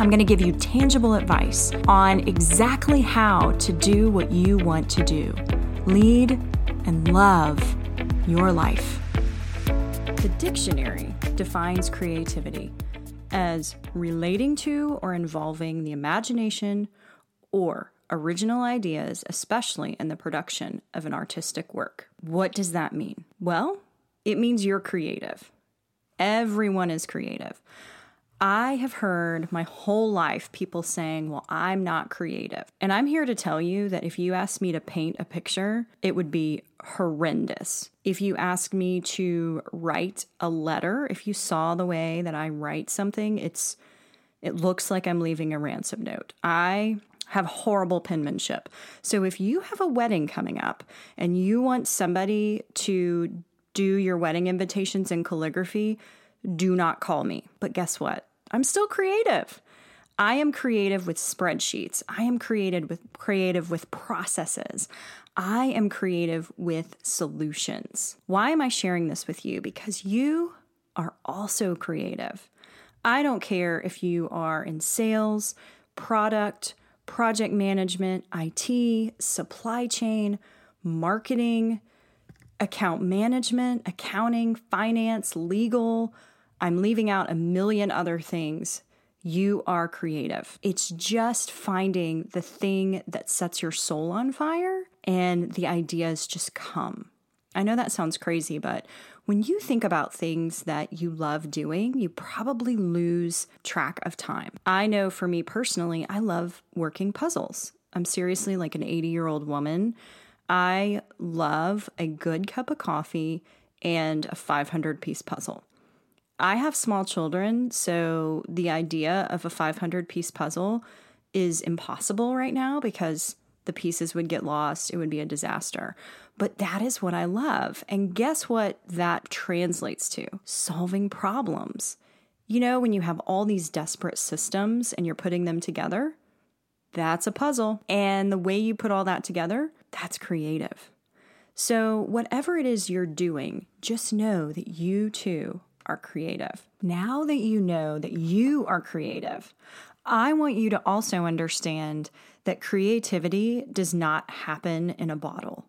I'm going to give you tangible advice on exactly how to do what you want to do lead and love your life. The dictionary defines creativity as relating to or involving the imagination or original ideas, especially in the production of an artistic work. What does that mean? Well, it means you're creative. Everyone is creative. I have heard my whole life people saying, Well, I'm not creative. And I'm here to tell you that if you asked me to paint a picture, it would be horrendous. If you ask me to write a letter, if you saw the way that I write something, it's it looks like I'm leaving a ransom note. I have horrible penmanship. So if you have a wedding coming up and you want somebody to do your wedding invitations in calligraphy, do not call me. But guess what? I'm still creative. I am creative with spreadsheets. I am creative with creative with processes. I am creative with solutions. Why am I sharing this with you? Because you are also creative. I don't care if you are in sales, product, project management, IT, supply chain, marketing, account management, accounting, finance, legal, I'm leaving out a million other things. You are creative. It's just finding the thing that sets your soul on fire and the ideas just come. I know that sounds crazy, but when you think about things that you love doing, you probably lose track of time. I know for me personally, I love working puzzles. I'm seriously like an 80 year old woman. I love a good cup of coffee and a 500 piece puzzle. I have small children, so the idea of a 500 piece puzzle is impossible right now because the pieces would get lost. It would be a disaster. But that is what I love. And guess what that translates to? Solving problems. You know, when you have all these desperate systems and you're putting them together, that's a puzzle. And the way you put all that together, that's creative. So, whatever it is you're doing, just know that you too are creative. Now that you know that you are creative, I want you to also understand that creativity does not happen in a bottle.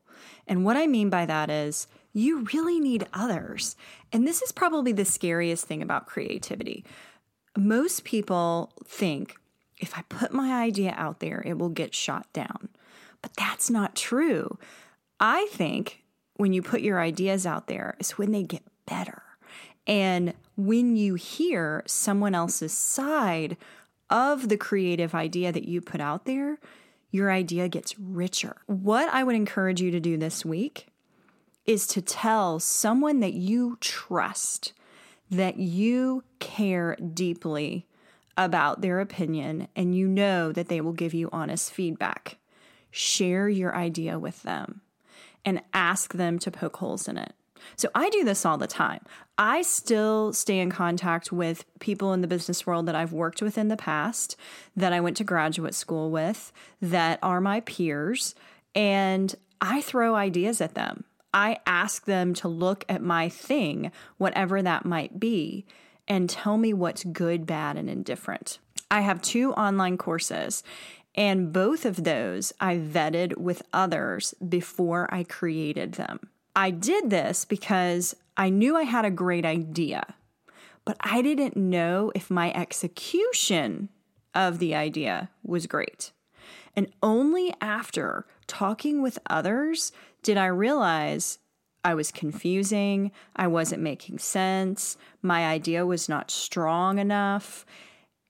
And what I mean by that is you really need others. And this is probably the scariest thing about creativity. Most people think if I put my idea out there, it will get shot down. But that's not true. I think when you put your ideas out there is when they get better. And when you hear someone else's side of the creative idea that you put out there, your idea gets richer. What I would encourage you to do this week is to tell someone that you trust that you care deeply about their opinion and you know that they will give you honest feedback. Share your idea with them and ask them to poke holes in it. So I do this all the time. I still stay in contact with people in the business world that I've worked with in the past, that I went to graduate school with, that are my peers, and I throw ideas at them. I ask them to look at my thing, whatever that might be, and tell me what's good, bad, and indifferent. I have two online courses, and both of those I vetted with others before I created them. I did this because I knew I had a great idea, but I didn't know if my execution of the idea was great. And only after talking with others did I realize I was confusing, I wasn't making sense, my idea was not strong enough.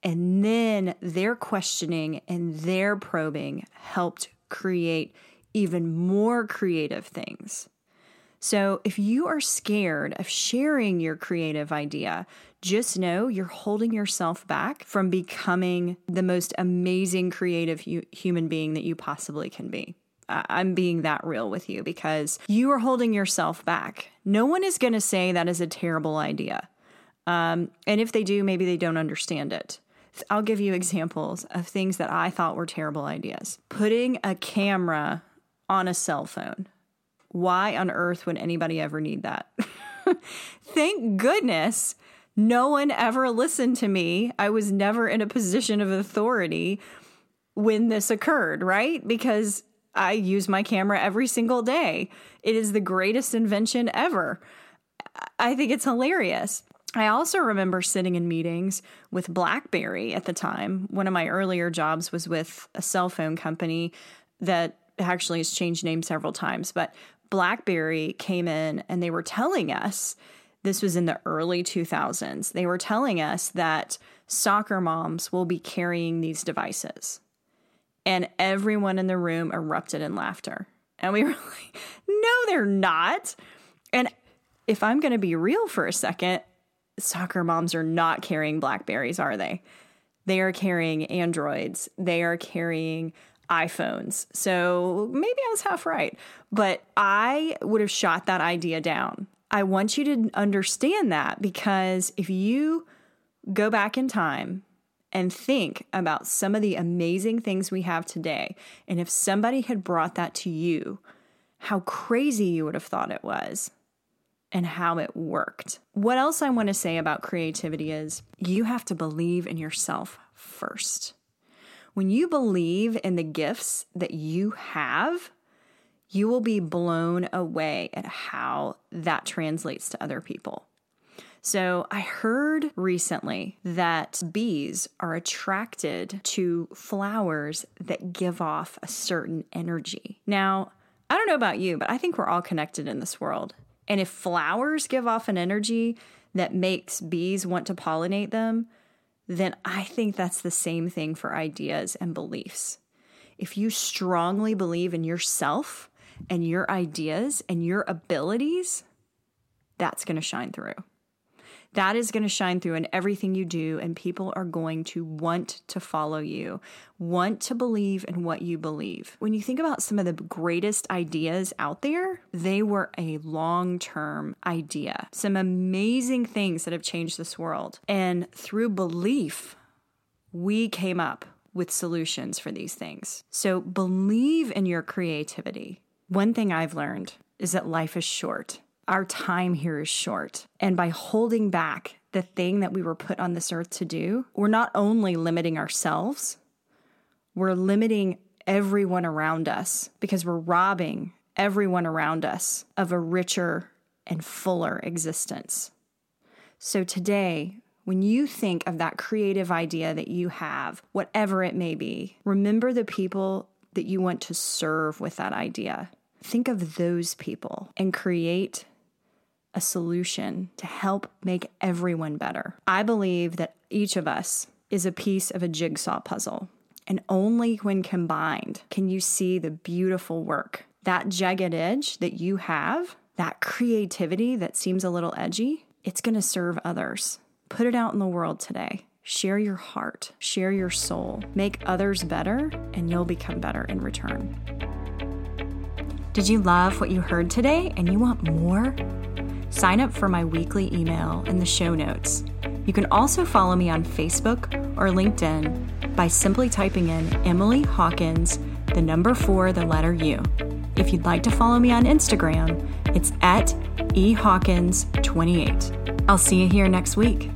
And then their questioning and their probing helped create even more creative things. So if you are scared of sharing your creative idea, just know you're holding yourself back from becoming the most amazing creative hu- human being that you possibly can be. I'm being that real with you because you are holding yourself back. No one is going to say that is a terrible idea. Um, and if they do, maybe they don't understand it. I'll give you examples of things that I thought were terrible ideas. Putting a camera on a cell phone. Why on earth would anybody ever need that? Thank goodness no one ever listened to me. I was never in a position of authority when this occurred, right? Because I use my camera every single day. It is the greatest invention ever. I think it's hilarious. I also remember sitting in meetings with Blackberry at the time. One of my earlier jobs was with a cell phone company that actually has changed name several times, but Blackberry came in and they were telling us this was in the early 2000s. They were telling us that soccer moms will be carrying these devices. And everyone in the room erupted in laughter. And we were like, no, they're not. And if I'm going to be real for a second, soccer moms are not carrying Blackberries, are they? They are carrying Androids, they are carrying iPhones. So maybe I was half right, but I would have shot that idea down. I want you to understand that because if you go back in time and think about some of the amazing things we have today, and if somebody had brought that to you, how crazy you would have thought it was and how it worked. What else I want to say about creativity is you have to believe in yourself first. When you believe in the gifts that you have, you will be blown away at how that translates to other people. So, I heard recently that bees are attracted to flowers that give off a certain energy. Now, I don't know about you, but I think we're all connected in this world. And if flowers give off an energy that makes bees want to pollinate them, then I think that's the same thing for ideas and beliefs. If you strongly believe in yourself and your ideas and your abilities, that's going to shine through. That is going to shine through in everything you do, and people are going to want to follow you, want to believe in what you believe. When you think about some of the greatest ideas out there, they were a long term idea. Some amazing things that have changed this world. And through belief, we came up with solutions for these things. So believe in your creativity. One thing I've learned is that life is short. Our time here is short. And by holding back the thing that we were put on this earth to do, we're not only limiting ourselves, we're limiting everyone around us because we're robbing everyone around us of a richer and fuller existence. So today, when you think of that creative idea that you have, whatever it may be, remember the people that you want to serve with that idea. Think of those people and create a solution to help make everyone better. I believe that each of us is a piece of a jigsaw puzzle, and only when combined can you see the beautiful work. That jagged edge that you have, that creativity that seems a little edgy, it's to serve others. Put it out in the world today. Share your heart, share your soul, make others better, and you'll become better in return. Did you love what you heard today and you want more? Sign up for my weekly email in the show notes. You can also follow me on Facebook or LinkedIn by simply typing in Emily Hawkins, the number four, the letter U. If you'd like to follow me on Instagram, it's at ehawkins28. I'll see you here next week.